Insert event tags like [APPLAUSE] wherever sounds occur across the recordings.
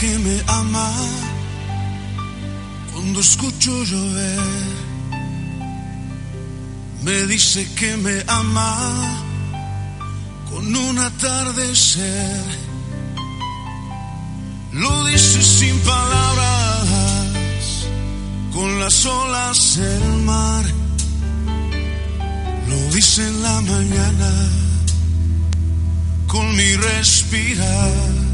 que me ama cuando escucho llover. Me dice que me ama con un atardecer. Lo dice sin palabras, con las olas del mar. Lo dice en la mañana, con mi respirar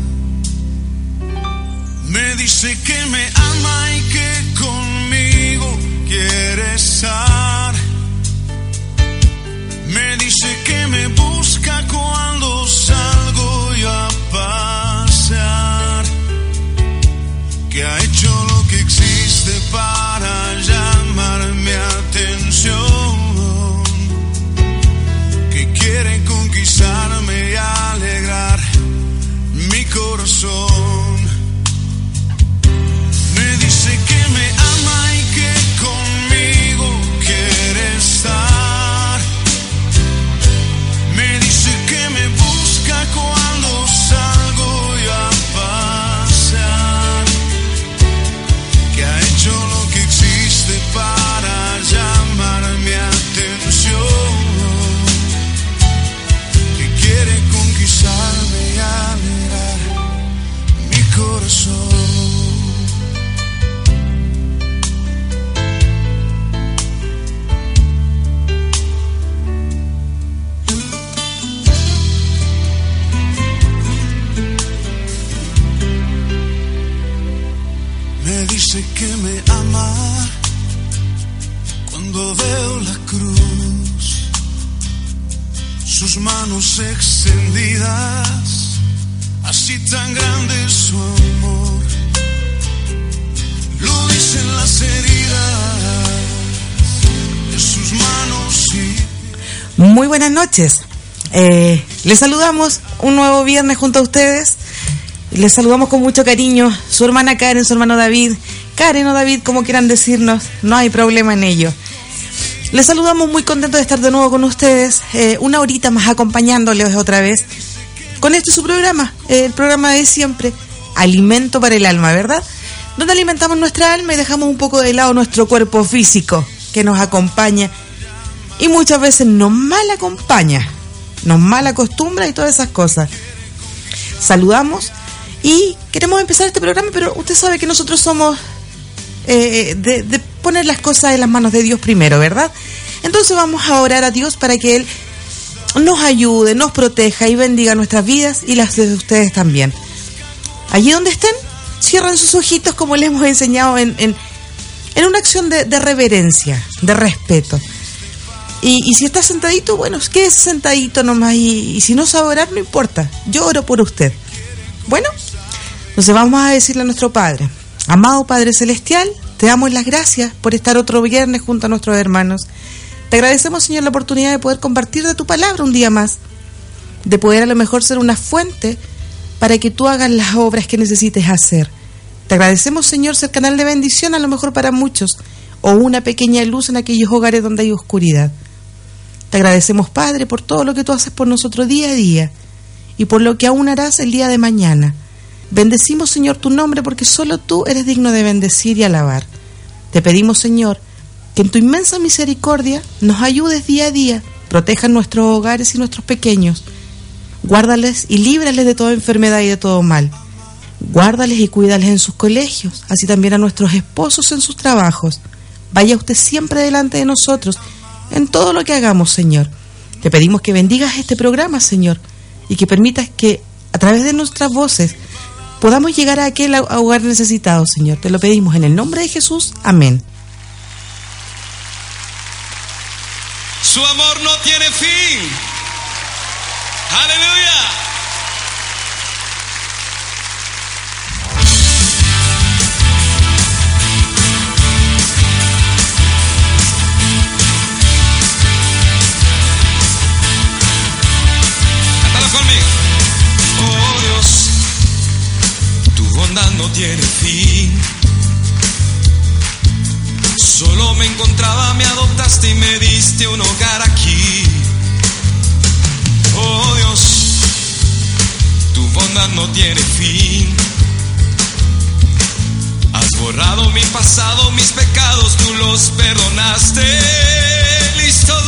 me dice que me ama y que conmigo quiere estar. Me dice que me busca cuando manos extendidas, así tan grande su amor. Lo dicen las heridas de sus manos y... Muy buenas noches. Eh, les saludamos un nuevo viernes junto a ustedes. Les saludamos con mucho cariño, su hermana Karen, su hermano David Karen o David, como quieran decirnos, no hay problema en ello. Les saludamos muy contentos de estar de nuevo con ustedes, eh, una horita más acompañándoles otra vez con este su programa, el programa de siempre, Alimento para el Alma, ¿verdad? Donde alimentamos nuestra alma y dejamos un poco de lado nuestro cuerpo físico que nos acompaña y muchas veces nos mal acompaña, nos mal acostumbra y todas esas cosas. Saludamos y queremos empezar este programa, pero usted sabe que nosotros somos eh, de, poner las cosas en las manos de Dios primero, ¿verdad? Entonces vamos a orar a Dios para que Él nos ayude, nos proteja y bendiga nuestras vidas y las de ustedes también. Allí donde estén, cierren sus ojitos como les hemos enseñado en, en, una acción de, reverencia, de respeto. Y, si está sentadito, bueno, es sentadito nomás. Y si no sabe orar, no importa. Yo oro por usted. Bueno, entonces vamos a decirle a nuestro Padre. Amado Padre Celestial, te damos las gracias por estar otro viernes junto a nuestros hermanos. Te agradecemos, Señor, la oportunidad de poder compartir de tu palabra un día más, de poder a lo mejor ser una fuente para que tú hagas las obras que necesites hacer. Te agradecemos, Señor, ser canal de bendición a lo mejor para muchos, o una pequeña luz en aquellos hogares donde hay oscuridad. Te agradecemos, Padre, por todo lo que tú haces por nosotros día a día y por lo que aún harás el día de mañana. Bendecimos, Señor, tu nombre porque solo tú eres digno de bendecir y alabar. Te pedimos, Señor, que en tu inmensa misericordia nos ayudes día a día, protejan nuestros hogares y nuestros pequeños. Guárdales y líbrales de toda enfermedad y de todo mal. Guárdales y cuídales en sus colegios, así también a nuestros esposos en sus trabajos. Vaya usted siempre delante de nosotros en todo lo que hagamos, Señor. Te pedimos que bendigas este programa, Señor, y que permitas que a través de nuestras voces podamos llegar a aquel hogar necesitado, Señor. Te lo pedimos en el nombre de Jesús. Amén. Su amor no tiene fin. Aleluya. No tiene fin. Solo me encontraba, me adoptaste y me diste un hogar aquí. Oh Dios, tu bondad no tiene fin. Borrado mi pasado, mis pecados, tú los perdonaste. Listo,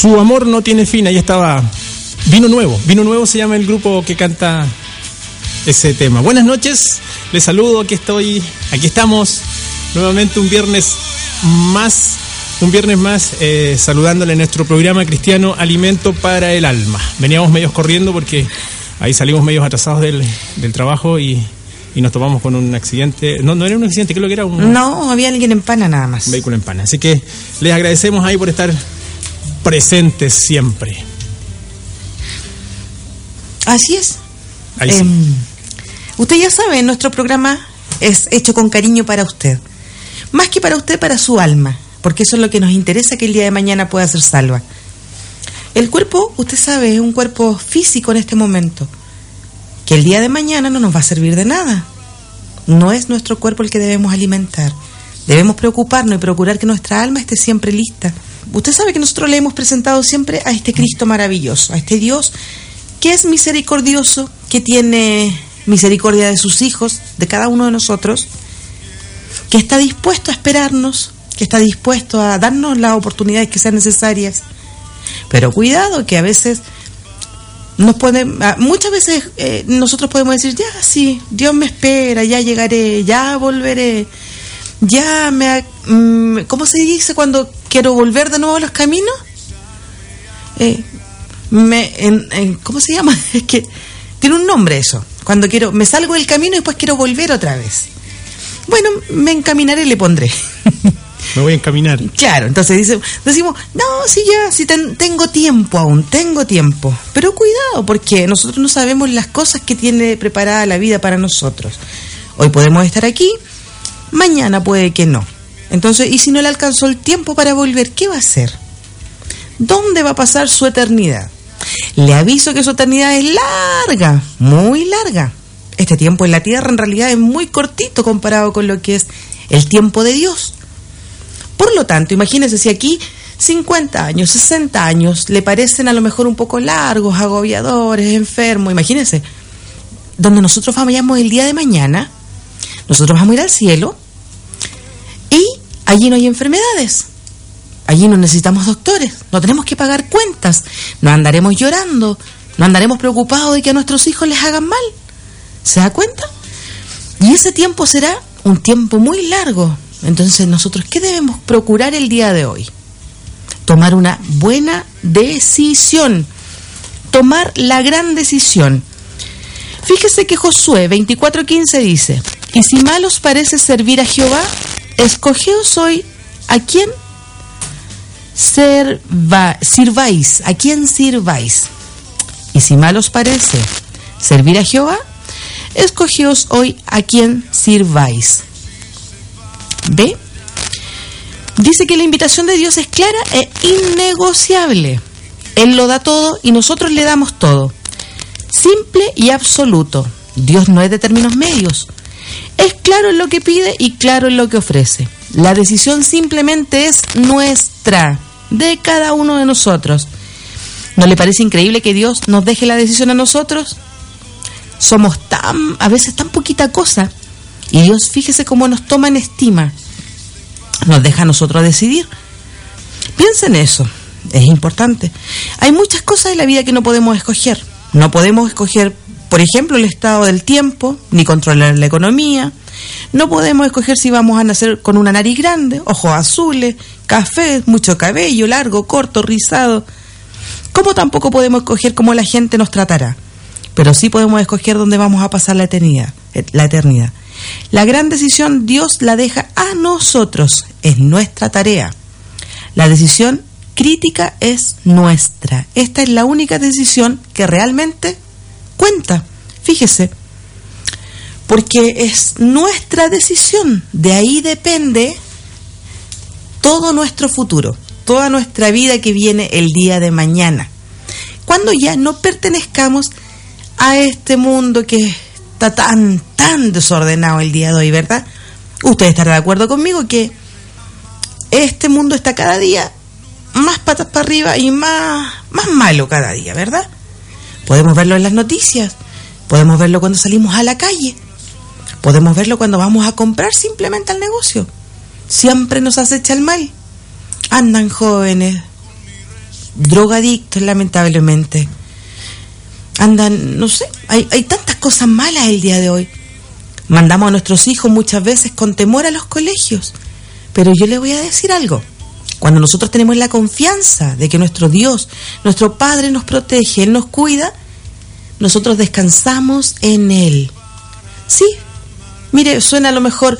Su amor no tiene fin, ahí estaba Vino Nuevo. Vino Nuevo se llama el grupo que canta ese tema. Buenas noches, les saludo, aquí estoy, aquí estamos, nuevamente un viernes más, un viernes más eh, saludándole en nuestro programa cristiano Alimento para el Alma. Veníamos medios corriendo porque ahí salimos medios atrasados del, del trabajo y, y nos topamos con un accidente. No, no era un accidente, creo que era un, No, había alguien en pana nada más. un vehículo en pana. Así que les agradecemos ahí por estar presentes siempre. Así es. Ahí sí. Em, usted ya sabe, nuestro programa es hecho con cariño para usted. Más que para usted, para su alma. Porque eso es lo que nos interesa que el día de mañana pueda ser salva. El cuerpo, usted sabe, es un cuerpo físico en este momento. Que el día de mañana no nos va a servir de nada. No es nuestro cuerpo el que debemos alimentar. Debemos preocuparnos y procurar que nuestra alma esté siempre lista. Usted sabe que nosotros le hemos presentado siempre a este Cristo maravilloso, a este Dios que es misericordioso, que tiene misericordia de sus hijos, de cada uno de nosotros, que está dispuesto a esperarnos, que está dispuesto a darnos las oportunidades que sean necesarias. Pero cuidado, que a veces nos puede, ah, muchas veces eh, nosotros podemos decir, ya, sí, Dios me espera, ya llegaré, ya volveré, ya me... mm, ¿Cómo se dice cuando quiero volver de nuevo a los caminos? Eh, me, en- en- ¿Cómo se llama? [LAUGHS] Es que tiene un nombre eso. Cuando quiero, me salgo del camino y después quiero volver otra vez. Bueno, me encaminaré y le pondré. [LAUGHS] Me voy a encaminar. Claro, entonces dice, decimos, no, sí, ya, sí, ten- tengo tiempo aún, tengo tiempo. Pero cuidado, porque nosotros no sabemos las cosas que tiene preparada la vida para nosotros. Hoy podemos estar aquí, mañana puede que no. Entonces, ¿y si no le alcanzó el tiempo para volver, qué va a hacer? ¿Dónde va a pasar su eternidad? Le aviso que su eternidad es larga, muy larga. Este tiempo en la tierra en realidad es muy cortito comparado con lo que es el tiempo de Dios. Por lo tanto, imagínense si aquí 50 años, 60 años le parecen a lo mejor un poco largos, agobiadores, enfermos, imagínense, donde nosotros vayamos el día de mañana, nosotros vamos a ir al cielo y allí no hay enfermedades, allí no necesitamos doctores, no tenemos que pagar cuentas, no andaremos llorando, no andaremos preocupados de que a nuestros hijos les hagan mal. ¿Se da cuenta? Y ese tiempo será un tiempo muy largo. Entonces nosotros, ¿qué debemos procurar el día de hoy? Tomar una buena decisión. Tomar la gran decisión. Fíjese que Josué 24:15 dice, y si mal os parece servir a Jehová, escogeos hoy a quién sirváis, a quién sirváis. Y si mal os parece servir a Jehová, escogeos hoy a quién sirváis. ¿Ve? Dice que la invitación de Dios es clara e innegociable. Él lo da todo y nosotros le damos todo. Simple y absoluto. Dios no es de términos medios. Es claro en lo que pide y claro en lo que ofrece. La decisión simplemente es nuestra, de cada uno de nosotros. ¿No le parece increíble que Dios nos deje la decisión a nosotros? Somos tan, a veces tan poquita cosa. Y Dios, fíjese cómo nos toma en estima. Nos deja a nosotros decidir. Piensen en eso. Es importante. Hay muchas cosas en la vida que no podemos escoger. No podemos escoger, por ejemplo, el estado del tiempo, ni controlar la economía. No podemos escoger si vamos a nacer con una nariz grande, ojos azules, café, mucho cabello, largo, corto, rizado. Como tampoco podemos escoger cómo la gente nos tratará pero sí podemos escoger dónde vamos a pasar la eternidad, eh, la eternidad. La gran decisión Dios la deja a nosotros, es nuestra tarea. La decisión crítica es nuestra. Esta es la única decisión que realmente cuenta. Fíjese, porque es nuestra decisión, de ahí depende todo nuestro futuro, toda nuestra vida que viene el día de mañana. Cuando ya no pertenezcamos a este mundo que está tan, tan desordenado el día de hoy, ¿verdad? Usted estará de acuerdo conmigo que este mundo está cada día más patas para arriba y más, más malo cada día, ¿verdad? Podemos verlo en las noticias, podemos verlo cuando salimos a la calle, podemos verlo cuando vamos a comprar simplemente al negocio. Siempre nos acecha el mal. Andan jóvenes, drogadictos lamentablemente, andan, no sé, hay, tantas cosas malas el día de hoy. Mandamos a nuestros hijos muchas veces con temor a los colegios. Pero yo le voy a decir algo. Cuando nosotros tenemos la confianza de que nuestro Dios, nuestro Padre nos protege, Él nos cuida, nosotros descansamos en Él. Sí, mire, suena a lo mejor,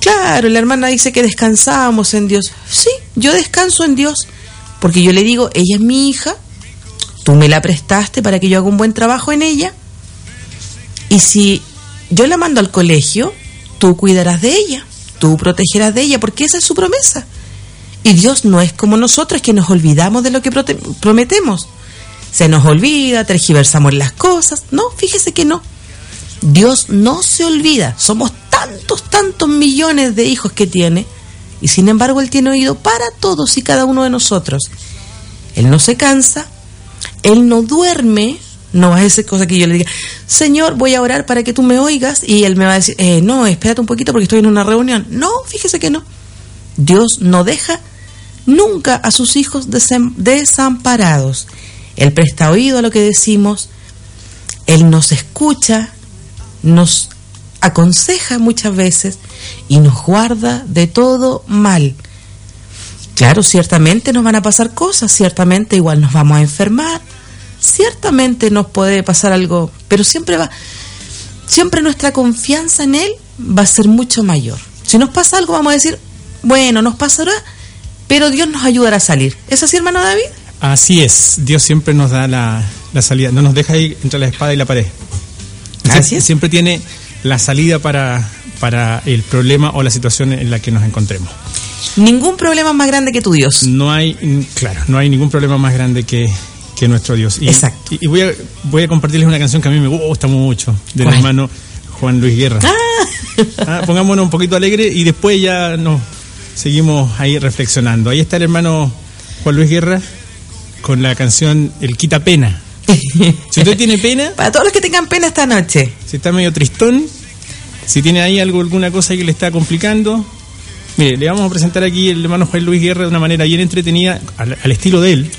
claro, la hermana dice que descansamos en Dios. Sí, yo descanso en Dios, porque yo le digo, ella es mi hija, tú me la prestaste para que yo haga un buen trabajo en ella. Y si yo la mando al colegio, tú cuidarás de ella, tú protegerás de ella, porque esa es su promesa. Y Dios no es como nosotros que nos olvidamos de lo que prometemos. Se nos olvida, tergiversamos las cosas. No, fíjese que no. Dios no se olvida. Somos tantos, tantos millones de hijos que tiene. Y sin embargo Él tiene oído para todos y cada uno de nosotros. Él no se cansa, él no duerme, no va a ser cosa que yo le diga, Señor, voy a orar para que tú me oigas, y Él me va a decir, eh, no, espérate un poquito porque estoy en una reunión. No, fíjese que no. Dios no deja nunca a sus hijos desamparados. Él presta oído a lo que decimos, Él nos escucha, nos aconseja muchas veces y nos guarda de todo mal. Claro, ciertamente nos van a pasar cosas, ciertamente igual nos vamos a enfermar, ciertamente nos puede pasar algo, pero siempre va, siempre nuestra confianza en Él va a ser mucho mayor. Si nos pasa algo, vamos a decir, bueno, nos pasará, pero Dios nos ayudará a salir. ¿Es así, hermano David? Así es, Dios siempre nos da la, salida, no nos deja ir entre la espada y la pared. Así Siempre tiene la salida para, para el problema o la situación en la que nos encontremos. Ningún problema más grande que tu Dios. No hay, claro, no hay ningún problema más grande que, que nuestro Dios. Y, Exacto. Y, voy, a, voy a compartirles una canción que a mí me gusta mucho, del hermano Juan Luis Guerra. Ah. [LAUGHS] Ah, pongámonos un poquito alegre y después ya nos seguimos ahí reflexionando. Ahí está el hermano Juan Luis Guerra con la canción El Quita Pena. [LAUGHS] Si usted tiene pena. Para todos los que tengan pena esta noche. Si está medio tristón, si tiene ahí algo, alguna cosa que le está complicando, Mire, le vamos a presentar aquí el hermano Juan Luis Guerra de una manera bien entretenida, al, al estilo de él.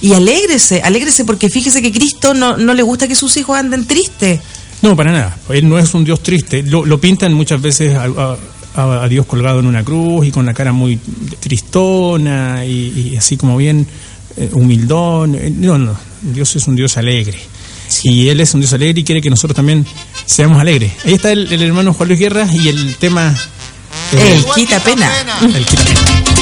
Y alégrese, alégrese porque fíjese que Cristo no, no le gusta que sus hijos anden tristes. No, para nada. Él no es un Dios triste. Lo, lo pintan muchas veces a, a- a Dios colgado en una cruz y con la cara muy tristona y, y así como bien eh, humildón. Eh, No, no. Dios es un Dios alegre. Y Él es un Dios alegre y quiere que nosotros también seamos alegres. Ahí está el, el hermano Juan Luis Guerra y el tema... eh, El quita pena. el quita- Vamos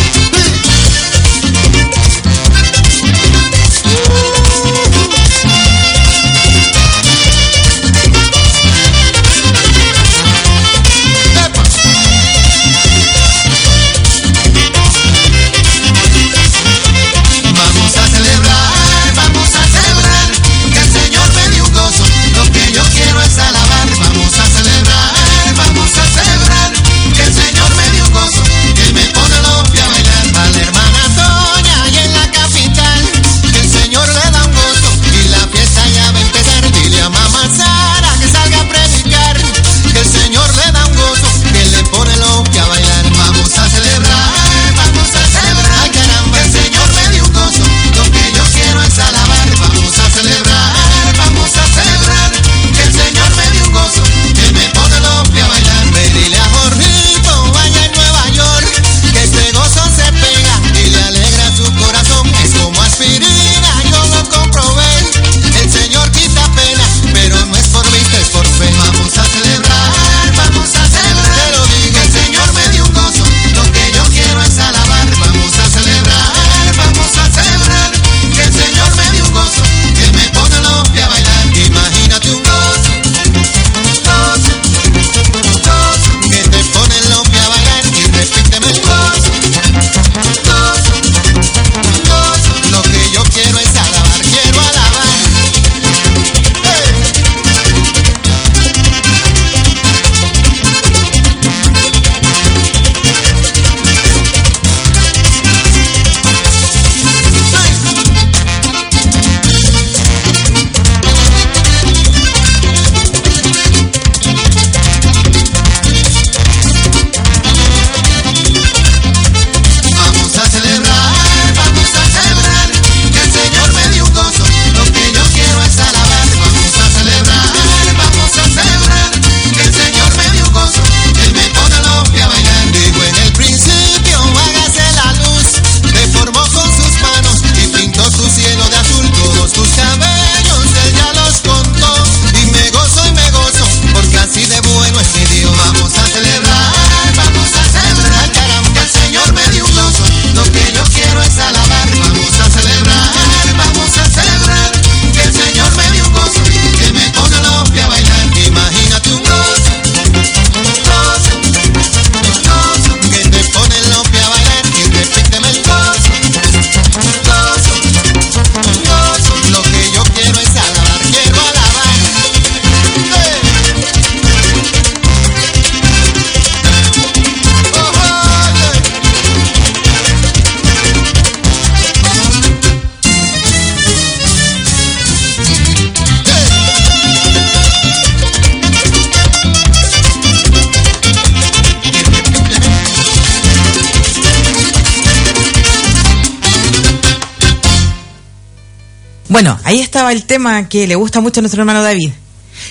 Bueno, ahí estaba el tema que le gusta mucho a nuestro hermano David.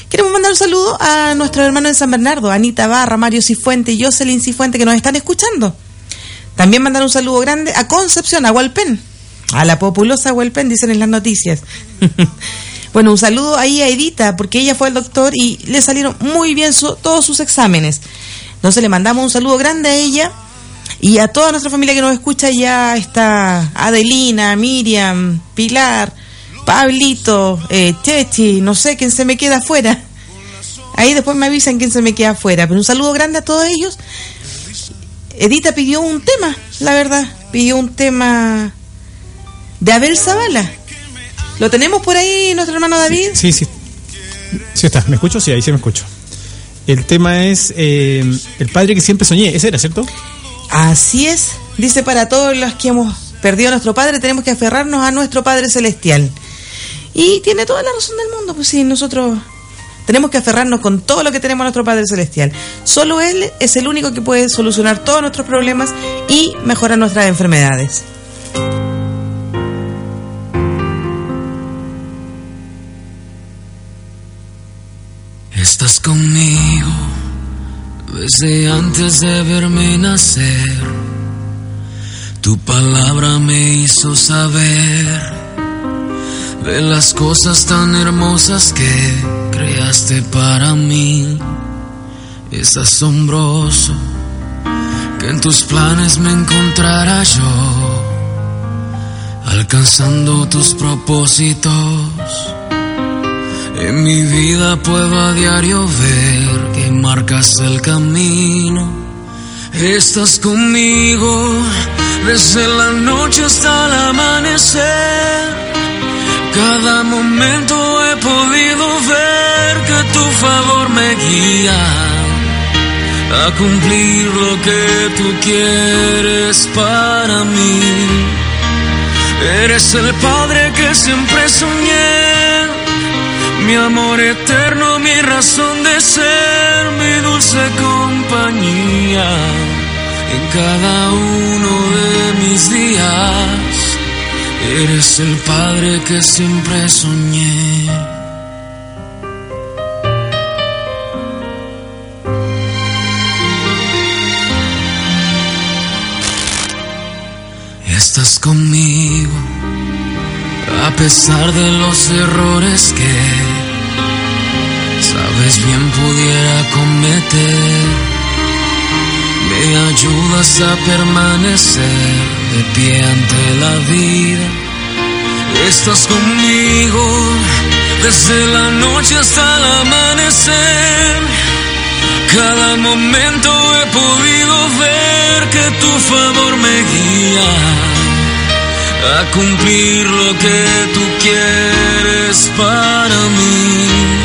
Queremos mandar un saludo a nuestro hermano de San Bernardo, Anita Barra, Mario Cifuente y Jocelyn Cifuente, que nos están escuchando. También mandar un saludo grande a Concepción, a Hualpén, a la populosa Hualpén, dicen en las noticias. [LAUGHS] bueno, un saludo ahí a Edita, porque ella fue al doctor y le salieron muy bien todos sus exámenes. Entonces le mandamos un saludo grande a ella y a toda nuestra familia que nos escucha. Ya está Adelina, Miriam, Pilar, Pablito, eh, Chechi, no sé quién se me queda afuera. Ahí después me avisan quién se me queda afuera. Pero un saludo grande a todos ellos. Edita pidió un tema, la verdad. Pidió un tema de Abel Zavala. ¿Lo tenemos por ahí, nuestro hermano David? Sí, sí. Sí está. ¿Me escucho? Sí, ahí sí me escucho. El tema es eh, El padre que siempre soñé. Ese era, ¿cierto? Así es. Dice para todos los que hemos perdido a nuestro Padre, tenemos que aferrarnos a nuestro Padre Celestial. Y tiene toda la razón del mundo, pues sí, nosotros tenemos que aferrarnos con todo lo que tenemos a nuestro Padre Celestial. Solo Él es el único que puede solucionar todos nuestros problemas y mejorar nuestras enfermedades. Estás conmigo desde antes de verme nacer. Tu palabra me hizo saber de las cosas tan hermosas que creaste para mí. Es asombroso que en tus planes me encontrara yo, alcanzando tus propósitos en mi vida puedo a diario ver que marcas el camino. Estás conmigo desde la noche hasta el amanecer. Cada momento he podido ver que tu favor me guía a cumplir lo que tú quieres para mí. Eres el Padre que siempre soñé mi amor eterno, mi razón de ser, mi dulce compañía en cada uno de mis días. Eres el Padre que siempre soñé. Estás conmigo a pesar de los errores que sabes bien pudiera cometer. Me ayudas a permanecer de pie ante la vida. Estás conmigo desde la noche hasta el amanecer. Cada momento he podido ver que tu favor me guía a cumplir lo que tú quieres para mí.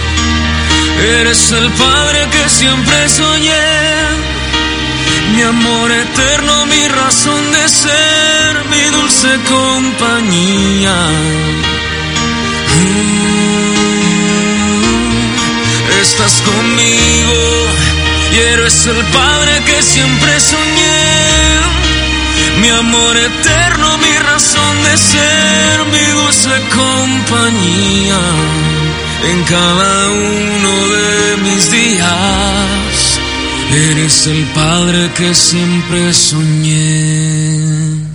Eres el Padre que siempre soñé, mi amor eterno, mi razón de ser, mi dulce compañía. Mm, estás conmigo y eres el Padre que siempre soñé mi amor eterno, mi razón de ser, mi dulce compañía en cada uno de mis días. Eres el Padre que siempre soñé.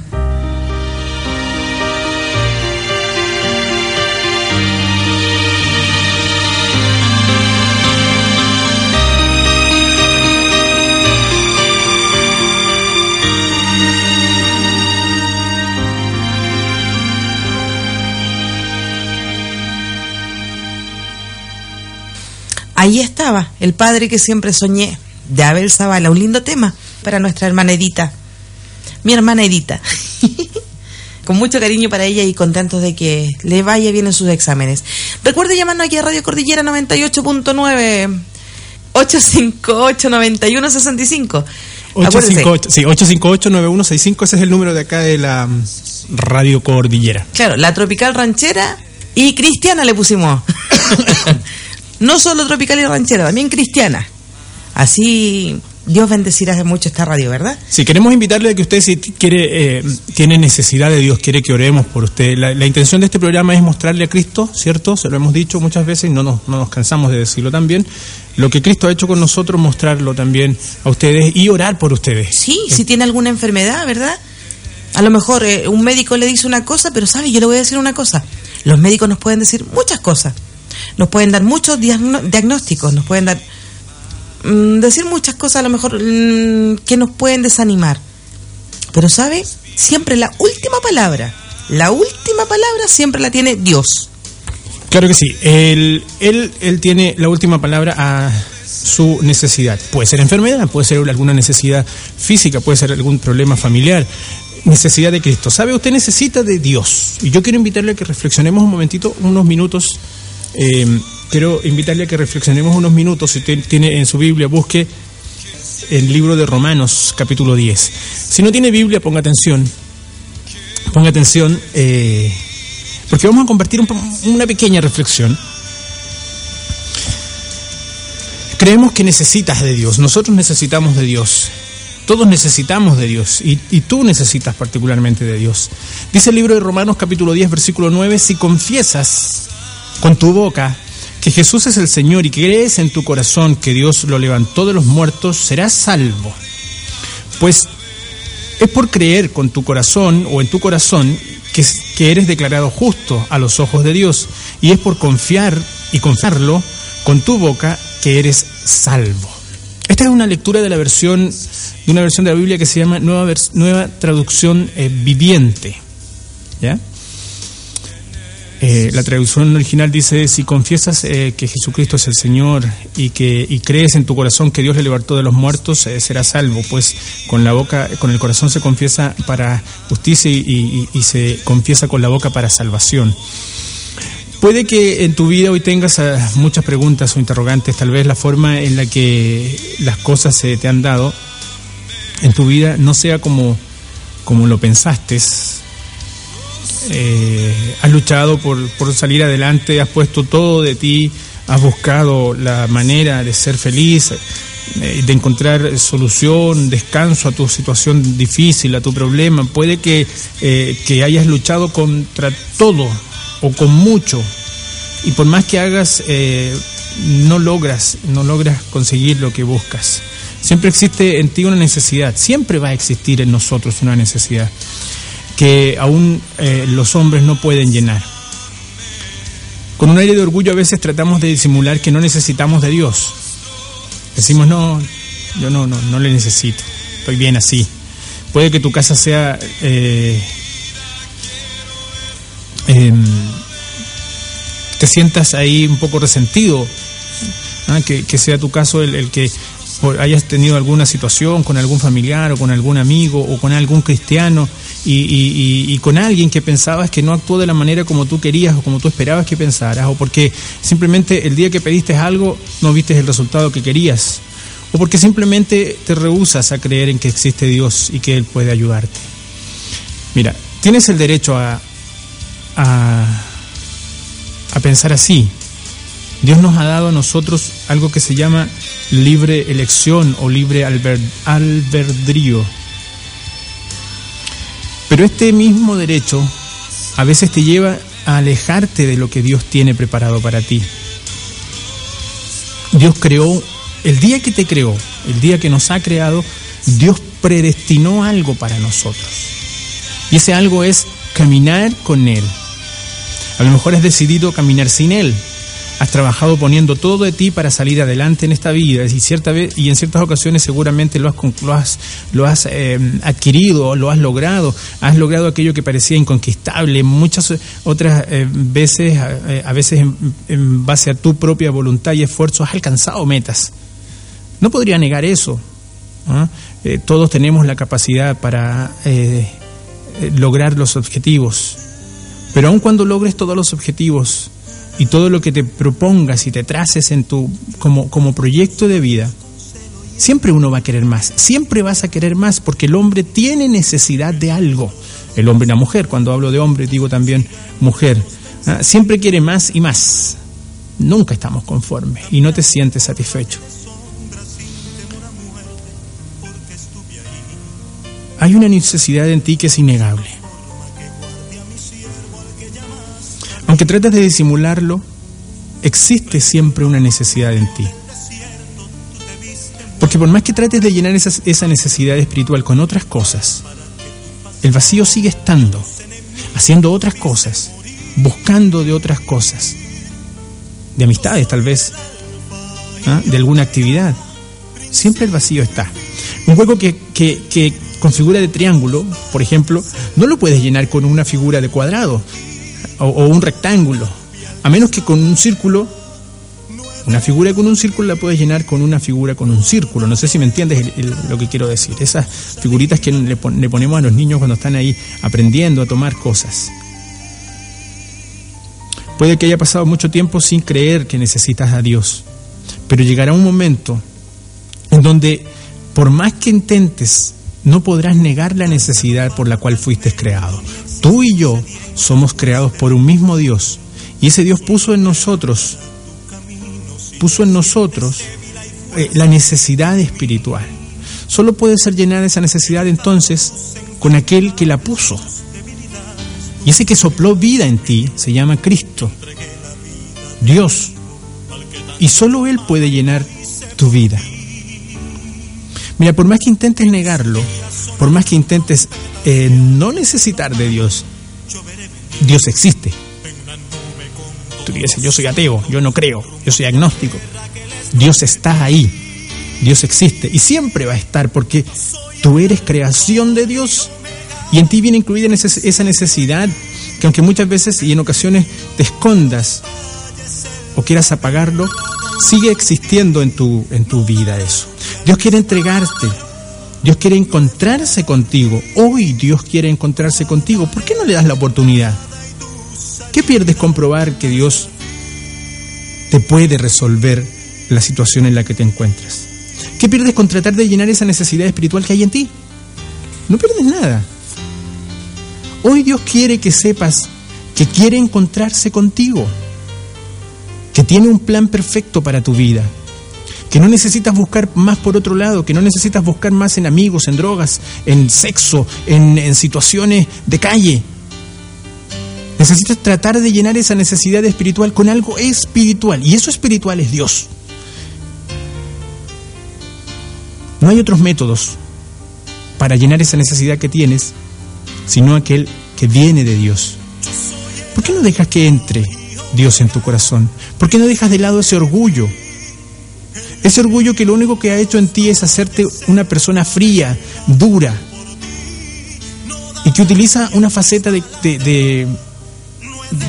Ahí estaba, el padre que siempre soñé, de Abel Zavala, un lindo tema para nuestra hermana Edita. Mi hermana Edita. [LAUGHS] con mucho cariño para ella y contentos de que le vaya bien en sus exámenes. Recuerde llamarnos aquí a Radio Cordillera 98.9 858 9165. 858, sí, 858-9165, ese es el número de acá de la mm, Radio Cordillera. Claro, la tropical ranchera y cristiana le pusimos. [LAUGHS] [COUGHS] No solo tropical y ranchera, también cristiana. Así Dios bendecirá mucho esta radio, ¿verdad? Si queremos invitarle a que usted si quiere, eh, tiene necesidad de Dios, quiere que oremos por usted. La, intención de este programa es mostrarle a Cristo, ¿cierto? Se lo hemos dicho muchas veces y no nos, no nos cansamos de decirlo también. Lo que Cristo ha hecho con nosotros, mostrarlo también a ustedes y orar por ustedes. Sí, si tiene alguna enfermedad, ¿verdad? A lo mejor eh, un médico le dice una cosa, pero ¿sabe? Yo le voy a decir una cosa. Los médicos nos pueden decir muchas cosas nos pueden dar muchos diagnósticos, nos pueden dar mm, decir muchas cosas a lo mejor mm, que nos pueden desanimar. Pero sabe, siempre la última palabra, la última palabra siempre la tiene Dios. Claro que sí, él, él, él tiene la última palabra a su necesidad. Puede ser enfermedad, puede ser alguna necesidad física, puede ser algún problema familiar, necesidad de Cristo. ¿Sabe? Usted necesita de Dios. Y yo quiero invitarle a que reflexionemos un momentito, unos minutos eh, quiero invitarle a que reflexionemos unos minutos. Si tiene en su Biblia, busque el libro de Romanos, capítulo 10. Si no tiene Biblia, ponga atención. Ponga atención, eh, porque vamos a compartir una pequeña reflexión. Creemos que necesitas de Dios, nosotros necesitamos de Dios. Todos necesitamos de Dios y, y, tú necesitas particularmente de Dios. Dice el libro de Romanos capítulo 10 versículo 9, si confiesas con tu boca que Jesús es el Señor y crees en tu corazón que Dios lo levantó de los muertos, serás salvo. Pues es por creer con tu corazón o en tu corazón que, que eres declarado justo a los ojos de Dios y es por confiar y confiarlo con tu boca que eres salvo. Esta es una lectura de la versión de una versión de la Biblia que se llama Nueva, nueva Traducción eh, Viviente. ¿Ya? Eh, la traducción original dice, si confiesas eh, que Jesucristo es el Señor y que y crees en tu corazón que Dios le levantó de los muertos, eh, serás salvo, pues con la boca, con el corazón se confiesa para justicia y, y, y, se confiesa con la boca para salvación. Puede que en tu vida hoy tengas muchas preguntas o interrogantes, tal vez la forma en la que las cosas se te han dado en tu vida no sea como, como lo pensaste, eh, has luchado por, salir adelante, has puesto todo de ti, has buscado la manera de ser feliz, eh, de encontrar solución, descanso a tu situación difícil, a tu problema. Puede que, eh, que hayas luchado contra todo o con mucho y por más que hagas, no logras, no logras conseguir lo que buscas. Siempre existe en ti una necesidad, siempre va a existir en nosotros una necesidad que aún eh, los hombres no pueden llenar. Con un aire de orgullo a veces tratamos de disimular que no necesitamos de Dios. Decimos, no, yo no, no, no le necesito, estoy bien así. Puede que tu casa sea eh, eh, te sientas ahí un poco resentido, que, que, sea tu caso el, el que hayas tenido alguna situación con algún familiar o con algún amigo o con algún cristiano y, y, con alguien que pensabas que no actuó de la manera como tú querías o como tú esperabas que pensaras, o porque simplemente el día que pediste algo no viste el resultado que querías, o porque simplemente te rehusas a creer en que existe Dios y que Él puede ayudarte. Mira, tienes el derecho a, a, a pensar así. Dios nos ha dado a nosotros algo que se llama libre elección o libre albedrío. Pero este mismo derecho a veces te lleva a alejarte de lo que Dios tiene preparado para ti. Dios creó, el día que te creó, el día que nos ha creado, Dios predestinó algo para nosotros. Y ese algo es caminar con Él. A lo mejor has decidido caminar sin Él, has trabajado poniendo todo de ti para salir adelante en esta vida y, cierta vez, y en ciertas ocasiones seguramente lo has, lo has, lo has eh, adquirido, lo has logrado, has logrado aquello que parecía inconquistable, muchas otras eh, veces, eh, a veces en, base a tu propia voluntad y esfuerzo, has alcanzado metas. No podría negar eso. ¿eh? todos tenemos la capacidad para lograr los objetivos, pero aun cuando logres todos los objetivos, y todo lo que te propongas y te traces en tu como, como proyecto de vida, siempre uno va a querer más, siempre vas a querer más porque el hombre tiene necesidad de algo. El hombre y la mujer, cuando hablo de hombre digo también mujer, ¿ah? siempre quiere más y más. Nunca estamos conformes y no te sientes satisfecho. Hay una necesidad en ti que es innegable. Aunque trates de disimularlo, existe siempre una necesidad en ti. Porque por más que trates de llenar esa, necesidad espiritual con otras cosas, el vacío sigue estando, haciendo otras cosas, buscando de otras cosas, de amistades tal vez, ¿ah? de alguna actividad. Siempre el vacío está. Un juego que, que, que con figura de triángulo, por ejemplo, no lo puedes llenar con una figura de cuadrado, o, un rectángulo, a menos que con un círculo, una figura con un círculo la puedes llenar con una figura con un círculo. No sé si me entiendes lo que quiero decir. Esas figuritas que le, le ponemos a los niños cuando están ahí aprendiendo a tomar cosas. Puede que haya pasado mucho tiempo sin creer que necesitas a Dios, pero llegará un momento en donde por más que intentes, no podrás negar la necesidad por la cual fuiste creado. Tú y yo somos creados por un mismo Dios. Y ese Dios puso en nosotros, puso en nosotros eh, la necesidad espiritual. Solo puede ser llenada esa necesidad entonces con aquel que la puso. Y ese que sopló vida en ti se llama Cristo, Dios. Y solo Él puede llenar tu vida. Mira, por más que intentes negarlo, por más que intentes eh, no necesitar de Dios, Dios existe. Tú dices, yo soy ateo, yo no creo, yo soy agnóstico. Dios está ahí, Dios existe y siempre va a estar porque tú eres creación de Dios y en ti viene incluida esa necesidad que aunque muchas veces y en ocasiones te escondas o quieras apagarlo, sigue existiendo en tu, en tu vida eso. Dios quiere entregarte, Dios quiere encontrarse contigo. Hoy Dios quiere encontrarse contigo. ¿Por qué no le das la oportunidad? ¿Qué pierdes comprobar que Dios te puede resolver la situación en la que te encuentras? ¿Qué pierdes con tratar de llenar esa necesidad espiritual que hay en ti? No pierdes nada. Hoy Dios quiere que sepas que quiere encontrarse contigo, que tiene un plan perfecto para tu vida, que no necesitas buscar más por otro lado, que no necesitas buscar más en amigos, en drogas, en sexo, en, en situaciones de calle. Necesitas tratar de llenar esa necesidad espiritual con algo espiritual, y eso espiritual es Dios. No hay otros métodos para llenar esa necesidad que tienes, sino aquel que viene de Dios. ¿Por qué no dejas que entre Dios en tu corazón? ¿Por qué no dejas de lado ese orgullo? Ese orgullo que lo único que ha hecho en ti es hacerte una persona fría, dura, y que utiliza una faceta de,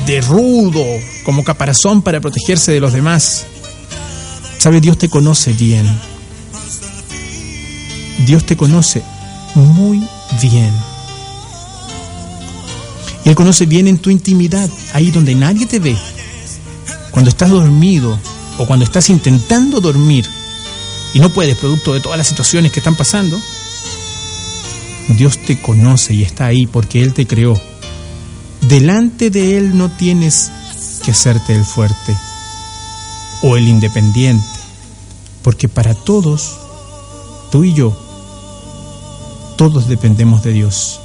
de, rudo como caparazón para protegerse de los demás. Sabe, Dios te conoce bien. Dios te conoce muy bien. Y Él conoce bien en tu intimidad, ahí donde nadie te ve. Cuando estás dormido o cuando estás intentando dormir y no puedes, producto de todas las situaciones que están pasando, Dios te conoce y está ahí porque Él te creó. Delante de Él no tienes que hacerte el fuerte o el independiente, porque para todos, tú y yo, todos dependemos de Dios.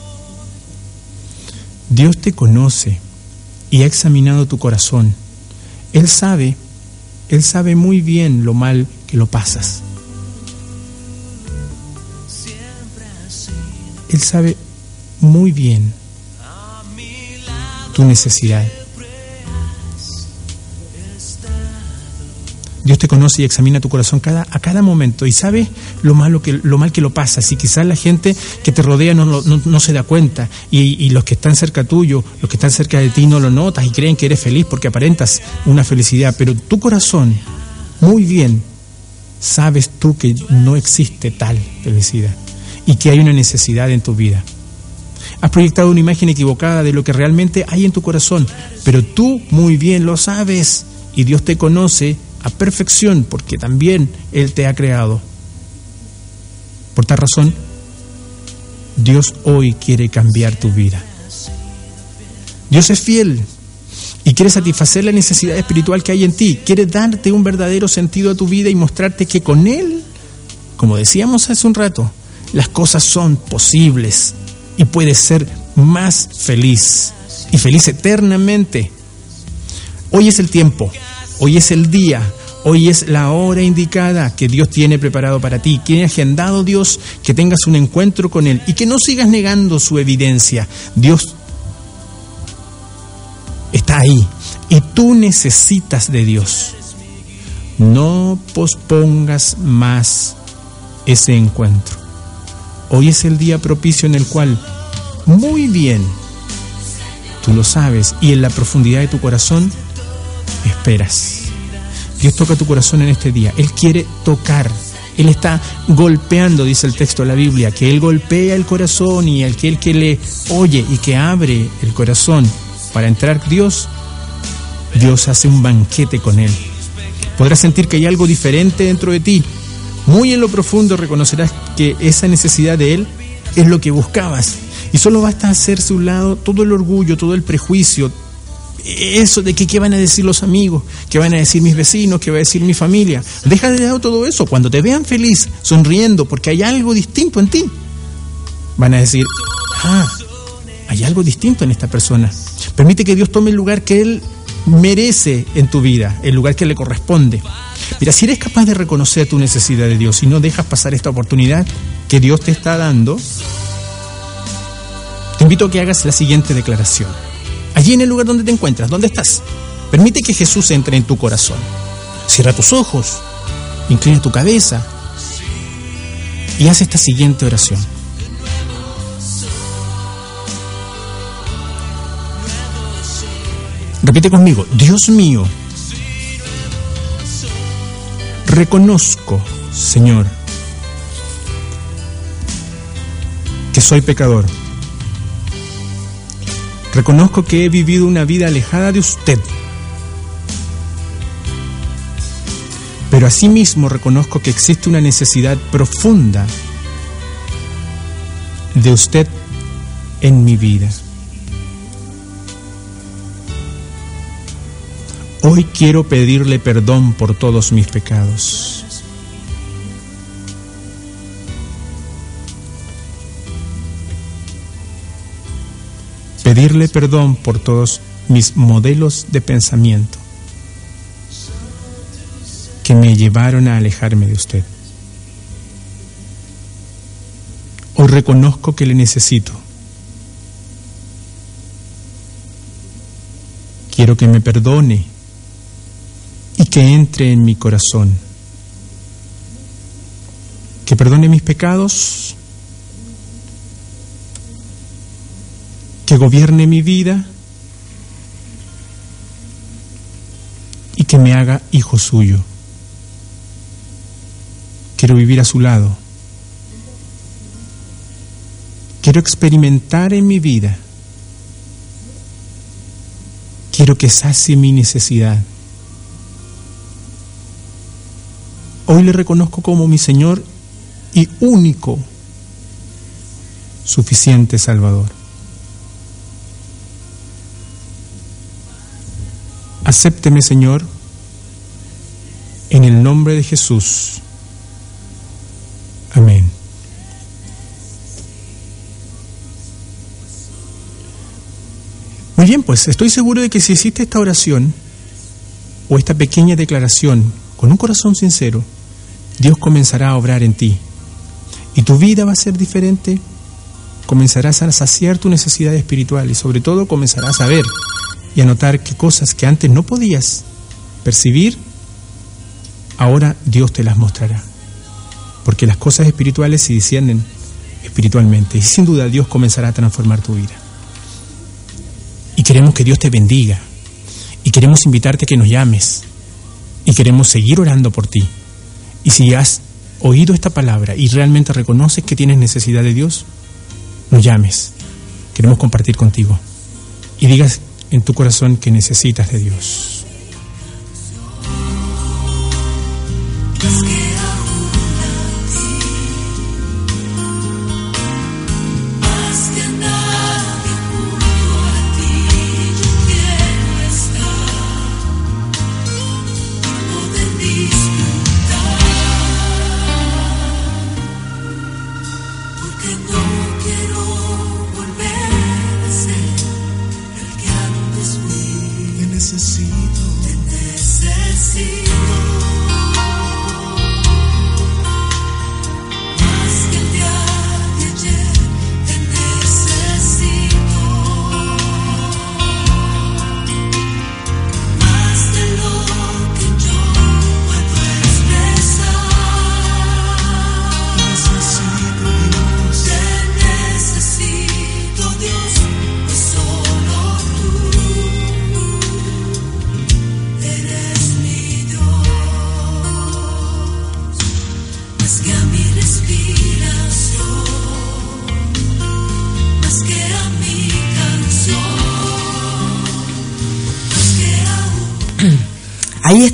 Dios te conoce y ha examinado tu corazón. Él sabe, Él sabe muy bien lo mal que lo pasas. Él sabe muy bien tu necesidad. Dios te conoce y examina tu corazón a cada momento y sabe lo, malo que, lo mal que lo pasas. Y quizás la gente que te rodea no, no, se da cuenta. Y, y, los que están cerca tuyo, los que están cerca de ti no lo notas y creen que eres feliz porque aparentas una felicidad. Pero tu corazón, muy bien, sabes tú que no existe tal felicidad y que hay una necesidad en tu vida. Has proyectado una imagen equivocada de lo que realmente hay en tu corazón, pero tú muy bien lo sabes y Dios te conoce perfección porque también Él te ha creado. Por tal razón, Dios hoy quiere cambiar tu vida. Dios es fiel y quiere satisfacer la necesidad espiritual que hay en ti. Quiere darte un verdadero sentido a tu vida y mostrarte que con Él, como decíamos hace un rato, las cosas son posibles y puedes ser más feliz y feliz eternamente. Hoy es el tiempo Hoy es el día, hoy es la hora indicada que Dios tiene preparado para ti. Tiene agendado Dios que tengas un encuentro con Él y que no sigas negando su evidencia. Dios está ahí y tú necesitas de Dios. No pospongas más ese encuentro. Hoy es el día propicio en el cual, muy bien, tú lo sabes y en la profundidad de tu corazón, esperas. Dios toca tu corazón en este día. Él quiere tocar. Él está golpeando, dice el texto de la Biblia, que Él golpea el corazón y aquel que le oye y que abre el corazón para entrar Dios, Dios hace un banquete con Él. Podrás sentir que hay algo diferente dentro de ti. Muy en lo profundo reconocerás que esa necesidad de Él es lo que buscabas. Y solo basta hacerse un lado todo el orgullo, todo el prejuicio, eso de que qué van a decir los amigos, qué van a decir mis vecinos, qué va a decir mi familia. Deja de lado todo eso. Cuando te vean feliz, sonriendo, porque hay algo distinto en ti, van a decir, ah, hay algo distinto en esta persona. Permite que Dios tome el lugar que Él merece en tu vida, el lugar que le corresponde. Mira, si eres capaz de reconocer tu necesidad de Dios y no dejas pasar esta oportunidad que Dios te está dando, te invito a que hagas la siguiente declaración. Allí en el lugar donde te encuentras, ¿dónde estás? Permite que Jesús entre en tu corazón. Cierra tus ojos, inclina tu cabeza y haz esta siguiente oración. Repite conmigo, Dios mío, reconozco, Señor, que soy pecador. Reconozco que he vivido una vida alejada de usted. Pero asimismo reconozco que existe una necesidad profunda de usted en mi vida. Hoy quiero pedirle perdón por todos mis pecados. Pedirle perdón por todos mis modelos de pensamiento que me llevaron a alejarme de usted. Hoy reconozco que le necesito. Quiero que me perdone y que entre en mi corazón. Que perdone mis pecados, gobierne mi vida y que me haga hijo suyo. Quiero vivir a su lado. Quiero experimentar en mi vida. Quiero que sacie mi necesidad. Hoy le reconozco como mi Señor y único, suficiente Salvador. Acépteme, Señor, en el nombre de Jesús. Amén. Muy bien, pues estoy seguro de que si hiciste esta oración o esta pequeña declaración con un corazón sincero, Dios comenzará a obrar en ti. Y tu vida va a ser diferente. Comenzarás a saciar tu necesidad espiritual y sobre todo comenzarás a ver y a notar que cosas que antes no podías percibir, ahora Dios te las mostrará. Porque las cosas espirituales se disciernen espiritualmente y sin duda Dios comenzará a transformar tu vida. Y queremos que Dios te bendiga y queremos invitarte a que nos llames y queremos seguir orando por ti. Y si has oído esta palabra y realmente reconoces que tienes necesidad de Dios, nos llames. Queremos compartir contigo. Y digas en tu corazón que necesitas de Dios.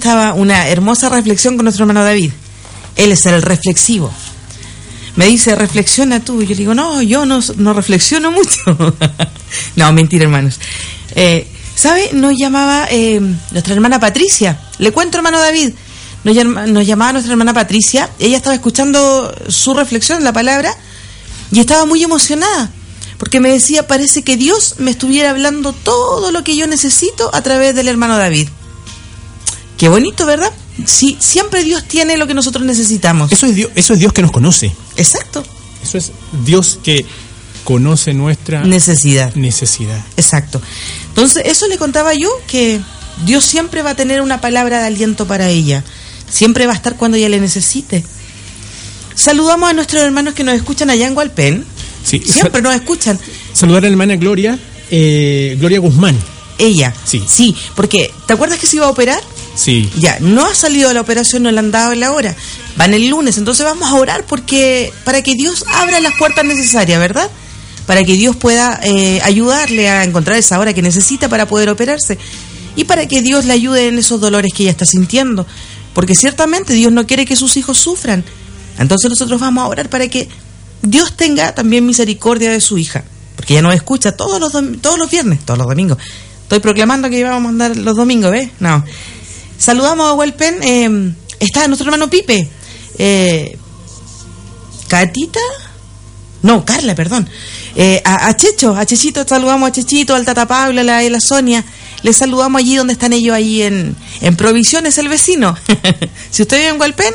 Estaba una hermosa reflexión con nuestro hermano David. Él es el reflexivo. Me dice, reflexiona tú. Yo le digo, no, yo no, no reflexiono mucho. [LAUGHS] no, mentira, hermanos. Eh, ¿Sabe? Nos llamaba eh, nuestra hermana Patricia. Le cuento, hermano David. Nos, llama- nos llamaba nuestra hermana Patricia. Ella estaba escuchando su reflexión, la palabra, y estaba muy emocionada. Porque me decía, parece que Dios me estuviera hablando todo lo que yo necesito a través del hermano David. Qué bonito, ¿verdad? Sí, siempre Dios tiene lo que nosotros necesitamos. Eso es Dios, eso es Dios que nos conoce. Exacto. Eso es Dios que conoce nuestra Necesidad. necesidad. Exacto. Entonces, eso le contaba yo, que Dios siempre va a tener una palabra de aliento para ella. Siempre va a estar cuando ella le necesite. Saludamos a nuestros hermanos que nos escuchan allá en Hualpén. Sí, Siempre nos escuchan. Saludar a la hermana Gloria, eh, Gloria Guzmán. Ella. Sí. Sí, porque ¿te acuerdas que se iba a operar? Sí. Ya, no ha salido de la operación, no le han dado la hora. Van el lunes, entonces vamos a orar porque para que Dios abra las puertas necesarias, ¿verdad? Para que Dios pueda eh, ayudarle a encontrar esa hora que necesita para poder operarse y para que Dios le ayude en esos dolores que ella está sintiendo, porque ciertamente Dios no quiere que sus hijos sufran. Entonces nosotros vamos a orar para que Dios tenga también misericordia de su hija, porque ella nos escucha todos los todos los viernes, todos los domingos. Estoy proclamando que vamos a mandar los domingos, ¿ves? No. Saludamos a Huelpen. eh, está nuestro hermano Pipe. Eh, ¿Catita? No, Carla, perdón. Eh, a, a Checho, a Chechito, saludamos a Chechito, al Tata Pablo, a la, a la Sonia. Les saludamos allí donde están ellos, allí en, en Provisiones, el vecino. [LAUGHS] si usted vive en Hualpén,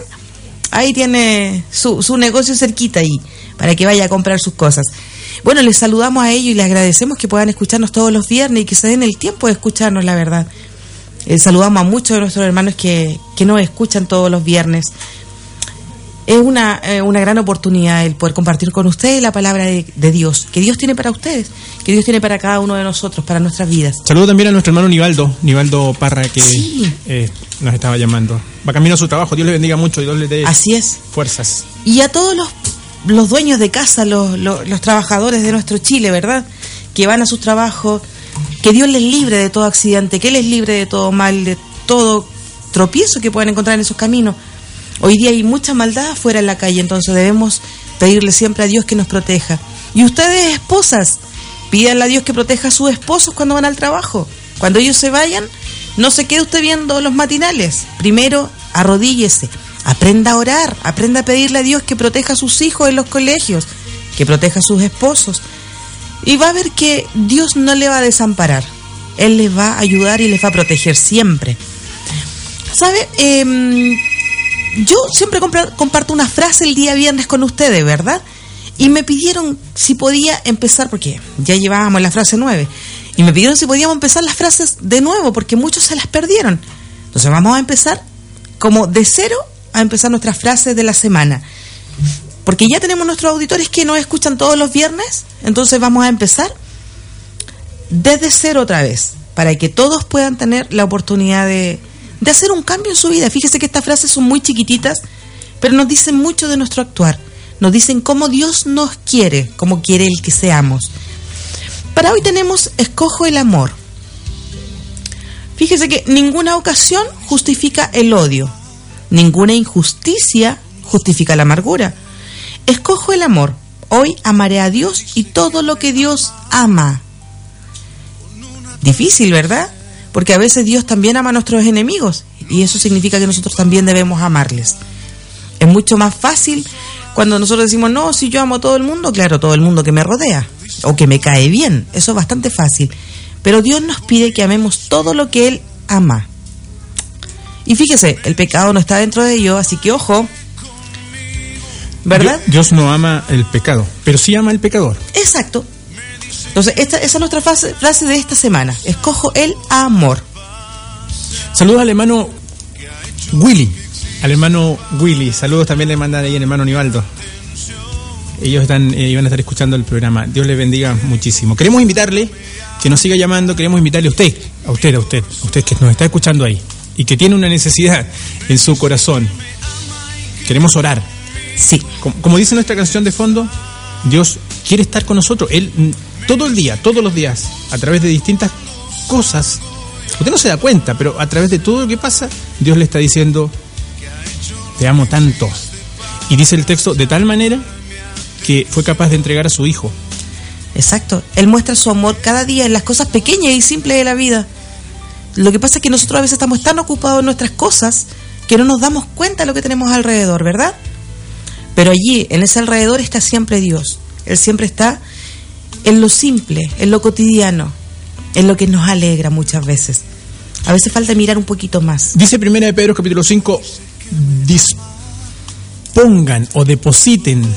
ahí tiene su, su negocio cerquita ahí, para que vaya a comprar sus cosas. Bueno, les saludamos a ellos y les agradecemos que puedan escucharnos todos los viernes y que se den el tiempo de escucharnos, la verdad. Eh, saludamos a muchos de nuestros hermanos que, que nos escuchan todos los viernes. Es una, eh, una gran oportunidad el poder compartir con ustedes la palabra de, de Dios, que Dios tiene para ustedes, que Dios tiene para cada uno de nosotros, para nuestras vidas. Saludo también a nuestro hermano Nivaldo, Nivaldo Parra, que Sí. eh, nos estaba llamando. Va camino a su trabajo, Dios le bendiga mucho y Dios le dé Así es. fuerzas. Y a todos los, los dueños de casa, los, los, los trabajadores de nuestro Chile, ¿verdad? Que van a sus trabajos, que Dios les libre de todo accidente, que les libre de todo mal, de todo tropiezo que puedan encontrar en esos caminos. Hoy día hay mucha maldad afuera en la calle, entonces debemos pedirle siempre a Dios que nos proteja. Y ustedes, esposas, pídanle a Dios que proteja a sus esposos cuando van al trabajo. Cuando ellos se vayan, no se quede usted viendo los matinales. Primero, arrodíllese, aprenda a orar, aprenda a pedirle a Dios que proteja a sus hijos en los colegios, que proteja a sus esposos. Y va a ver que Dios no le va a desamparar. Él les va a ayudar y les va a proteger siempre. ¿Sabe? Em, yo siempre comparto una frase el día viernes con ustedes, ¿verdad? Y me pidieron si podía empezar, porque ya llevábamos la frase nueve, y me pidieron si podíamos empezar las frases de nuevo, porque muchos se las perdieron. Entonces vamos a empezar como de cero a empezar nuestras frases de la semana. Porque ya tenemos nuestros auditores que nos escuchan todos los viernes, entonces vamos a empezar desde cero otra vez, para que todos puedan tener la oportunidad de, de hacer un cambio en su vida. Fíjese que estas frases son muy chiquititas, pero nos dicen mucho de nuestro actuar. Nos dicen cómo Dios nos quiere, cómo quiere el que seamos. Para hoy tenemos escojo el amor. Fíjese que ninguna ocasión justifica el odio, ninguna injusticia justifica la amargura. Escojo el amor. Hoy amaré a Dios y todo lo que Dios ama. Difícil, ¿verdad? Porque a veces Dios también ama a nuestros enemigos y eso significa que nosotros también debemos amarles. Es mucho más fácil cuando nosotros decimos, no, si yo amo a todo el mundo, claro, todo el mundo que me rodea o que me cae bien, eso es bastante fácil. Pero Dios nos pide que amemos todo lo que Él ama. Y fíjese, el pecado no está dentro de ello, así que ojo, ¿verdad? Dios, Dios no ama el pecado, pero sí ama el pecador. Exacto. Entonces, esta, esa es nuestra frase, frase de esta semana. Escojo el amor. Saludos al hermano Willy. Al hermano Willy. Saludos también le mandan ahí al hermano Nivaldo. Ellos están, eh, iban a estar escuchando el programa. Dios les bendiga muchísimo. Queremos invitarle que nos siga llamando. Queremos invitarle a usted, a usted, a usted, a usted que nos está escuchando ahí y que tiene una necesidad en su corazón. Queremos orar. Sí. Como, como dice nuestra canción de fondo, Dios quiere estar con nosotros. Él mm, todo el día, todos los días, a través de distintas cosas. Usted no se da cuenta, pero a través de todo lo que pasa, Dios le está diciendo, te amo tanto. Y dice el texto, de tal manera que fue capaz de entregar a su hijo. Exacto. Él muestra su amor cada día en las cosas pequeñas y simples de la vida. Lo que pasa es que nosotros a veces estamos tan ocupados en nuestras cosas que no nos damos cuenta de lo que tenemos alrededor, ¿verdad? Pero allí, en ese alrededor, está siempre Dios. Él siempre está en lo simple, en lo cotidiano, en lo que nos alegra muchas veces. A veces falta mirar un poquito más. Dice Primera de Pedro capítulo 5, dispongan o depositen.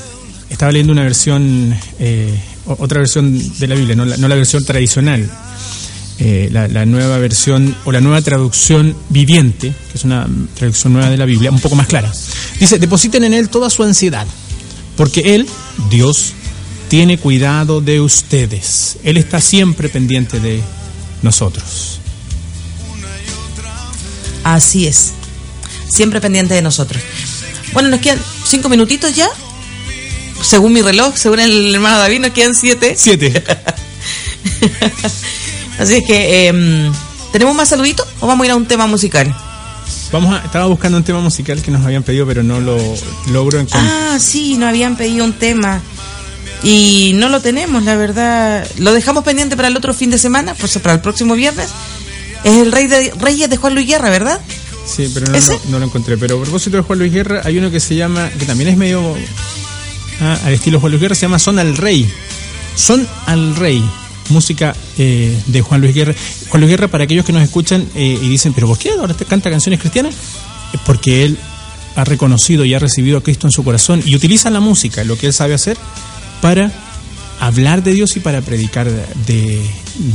Estaba leyendo una versión, eh, otra versión de la Biblia, no la, no la versión tradicional. Eh, la, la, nueva versión o la nueva traducción viviente, que es una traducción nueva de la Biblia, un poco más clara. Dice, depositen en Él toda su ansiedad, porque Él, Dios, tiene cuidado de ustedes. Él está siempre pendiente de nosotros. Así es, siempre pendiente de nosotros. Bueno, nos quedan cinco minutitos ya. Según mi reloj, según el hermano David, nos quedan siete. Siete. [LAUGHS] Así es que, eh, ¿tenemos más saluditos o vamos a ir a un tema musical? Vamos a, estaba buscando un tema musical que nos habían pedido, pero no lo logro encontrar. Ah, sí, nos habían pedido un tema. Y no lo tenemos, la verdad. Lo dejamos pendiente para el otro fin de semana, pues para el próximo viernes. Es el Rey de Reyes de Juan Luis Guerra, ¿verdad? Sí, pero no, no, no, lo encontré. Pero a propósito de Juan Luis Guerra, hay uno que se llama, que también es medio ah, al estilo Juan Luis Guerra, se llama Son al Rey. Son al Rey música eh, de Juan Luis Guerra. Juan Luis Guerra, para aquellos que nos escuchan eh, y dicen, pero ¿por qué ahora te canta canciones cristianas? Porque él ha reconocido y ha recibido a Cristo en su corazón y utiliza la música, lo que él sabe hacer, para hablar de Dios y para predicar de,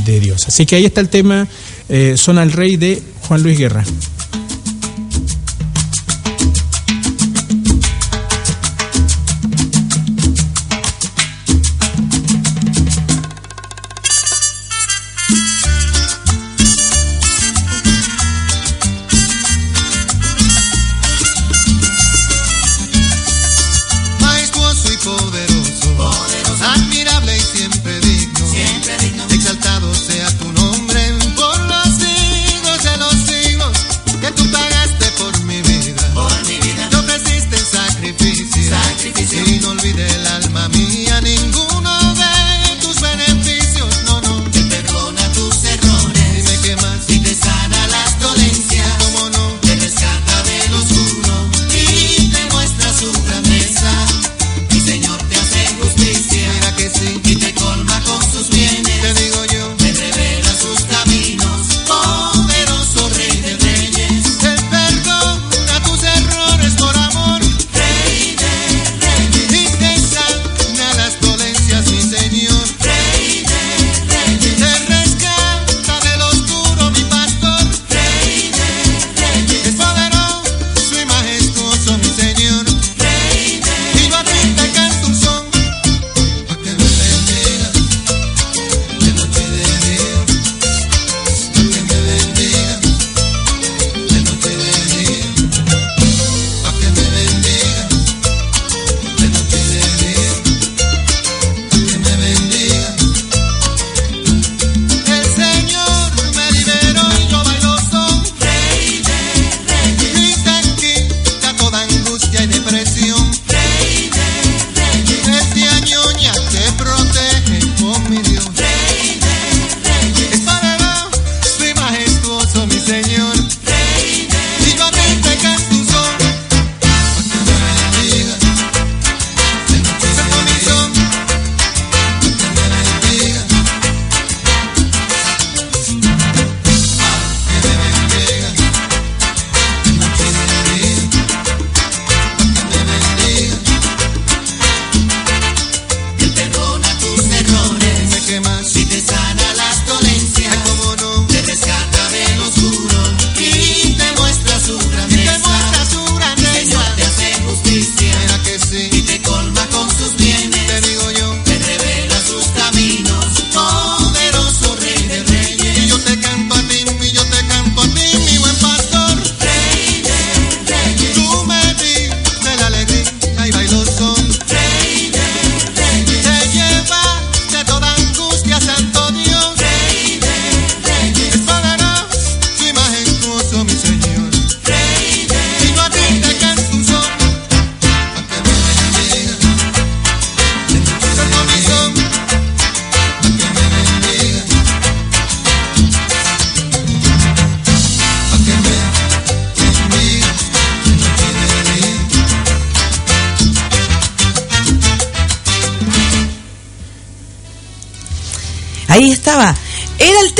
de Dios. Así que ahí está el tema, eh, Son al Rey de Juan Luis Guerra.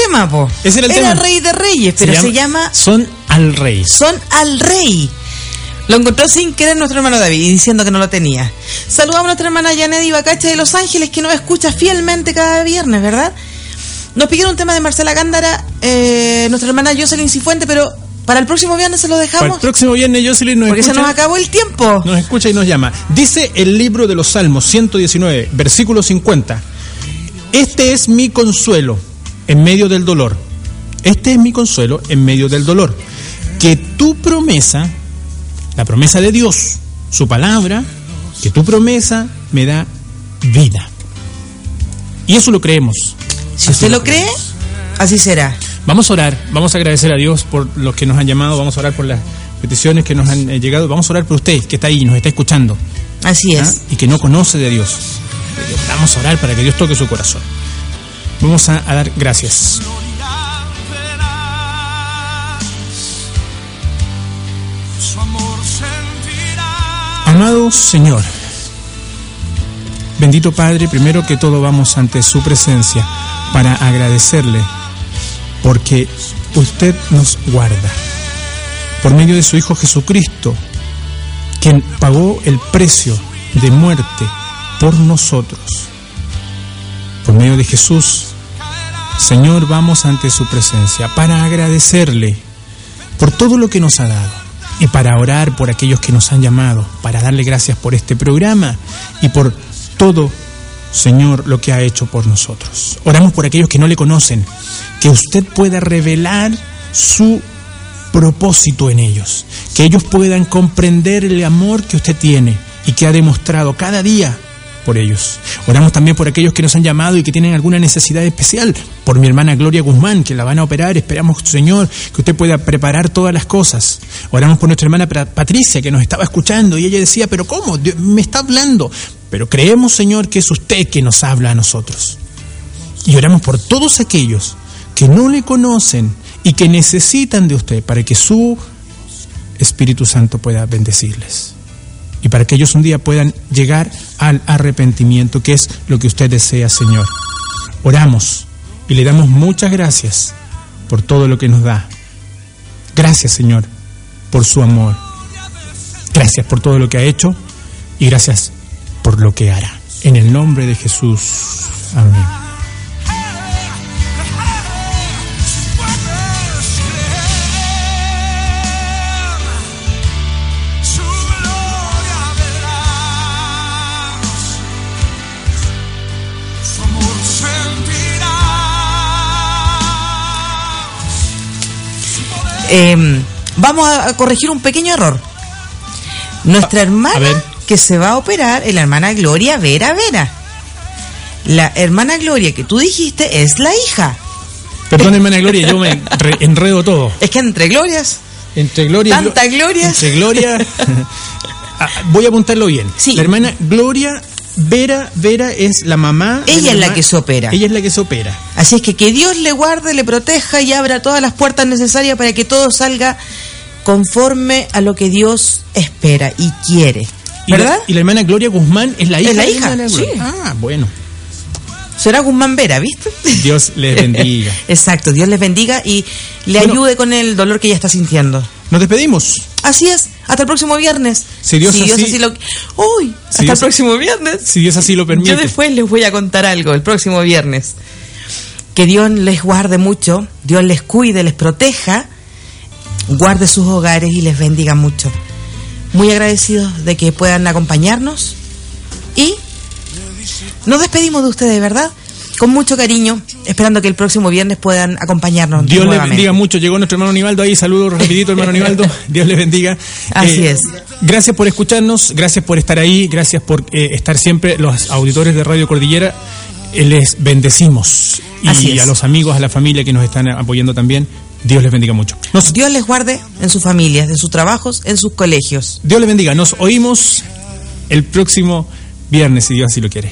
Tema, po. Ese era el tema. Rey de Reyes, pero se llama, Son al Rey. Son al Rey. Lo encontró sin querer nuestro hermano David, diciendo que no lo tenía. Saludamos a nuestra hermana Yanedi Bacacha de Los Ángeles, que nos escucha fielmente cada viernes, ¿verdad? Nos pidieron un tema de Marcela Gándara, eh, nuestra hermana Jocelyn Cifuente, pero para el próximo viernes se lo dejamos. Para el próximo viernes Jocelyn nos Porque escucha. se nos acabó el tiempo. Nos escucha y nos llama. Dice el libro de los Salmos 119, versículo 50. Este es mi consuelo en medio del dolor. Este es mi consuelo en medio del dolor. Que tu promesa, la promesa de Dios, su palabra, que tu promesa me da vida. Y eso lo creemos. Si usted lo cree, así será. Vamos a orar, vamos a agradecer a Dios por los que nos han llamado, vamos a orar por las peticiones que nos han eh, llegado, vamos a orar por usted que está ahí, nos está escuchando. Así ¿ah? es. y que no conoce de Dios. Vamos a orar para que Dios toque su corazón. Vamos a, dar gracias. Amado Señor, bendito Padre, primero que todo vamos ante su presencia para agradecerle porque usted nos guarda por medio de su Hijo Jesucristo, quien pagó el precio de muerte por nosotros. Por medio de Jesús, Señor, vamos ante su presencia para agradecerle por todo lo que nos ha dado y para orar por aquellos que nos han llamado, para darle gracias por este programa y por todo, Señor, lo que ha hecho por nosotros. Oramos por aquellos que no le conocen, que usted pueda revelar su propósito en ellos, que ellos puedan comprender el amor que usted tiene y que ha demostrado cada día por ellos. Oramos también por aquellos que nos han llamado y que tienen alguna necesidad especial, por mi hermana Gloria Guzmán, que la van a operar. Esperamos, Señor, que usted pueda preparar todas las cosas. Oramos por nuestra hermana Patricia, que nos estaba escuchando y ella decía, pero ¿cómo? Dios me está hablando. Pero creemos, Señor, que es usted que nos habla a nosotros. Y oramos por todos aquellos que no le conocen y que necesitan de usted para que su Espíritu Santo pueda bendecirles. Y para que ellos un día puedan llegar al arrepentimiento, que es lo que usted desea, Señor. Oramos y le damos muchas gracias por todo lo que nos da. Gracias, Señor, por su amor. Gracias por todo lo que ha hecho y gracias por lo que hará. En el nombre de Jesús. Amén. Eh, vamos a corregir un pequeño error. Nuestra hermana que se va a operar es la hermana Gloria Vera Vera. La hermana Gloria que tú dijiste es la hija. Perdón, hermana Gloria, yo me [LAUGHS] re- enredo todo. Es que entre glorias, Entre Gloria y Glo- Tantas glorias. Entre [LAUGHS] Gloria. Ah, Voy a apuntarlo bien. Sí. La hermana Gloria Vera Vera es la mamá. de Ella es la que se opera. Ella es la que se opera. así es que que Dios le guarde, le proteja y abra todas las puertas necesarias para que todo salga conforme a lo que Dios espera y quiere. Y la- ¿Verdad? Y la, hermana Gloria Guzmán es la hija. Es la de hija, hermana Gloria. sí. Ah, bueno. Será Guzmán Vera, ¿viste? Dios les [LAUGHS] bendiga. Exacto, Dios les bendiga y le Bueno. ayude con el dolor que ella está sintiendo. Nos despedimos. Así es, hasta el próximo viernes. Si Dios así- lo... Uy, hasta Dios- el próximo viernes. Si Dios así lo permite. Yo después les voy a contar algo el próximo viernes. Que Dios les guarde mucho, Dios les cuide, les proteja, guarde sus hogares y les bendiga mucho. Muy agradecidos de que puedan acompañarnos y nos despedimos de ustedes, ¿verdad? Con mucho cariño, esperando que el próximo viernes puedan acompañarnos. Dios le nuevamente. bendiga mucho. Llegó nuestro hermano Nivaldo ahí. Saludos rapidito, hermano Nivaldo. [LAUGHS] Dios le bendiga. Eh, Así es. Gracias por escucharnos, gracias por estar ahí, gracias por eh, estar siempre los auditores de Radio Cordillera. eh, les bendecimos. Así Y es. a los amigos, a la familia que nos están apoyando también. Dios les bendiga mucho. Nos- Dios les guarde en sus familias, en sus trabajos, en sus colegios. Dios les bendiga. Nos oímos el próximo viernes, si Dios así lo quiere.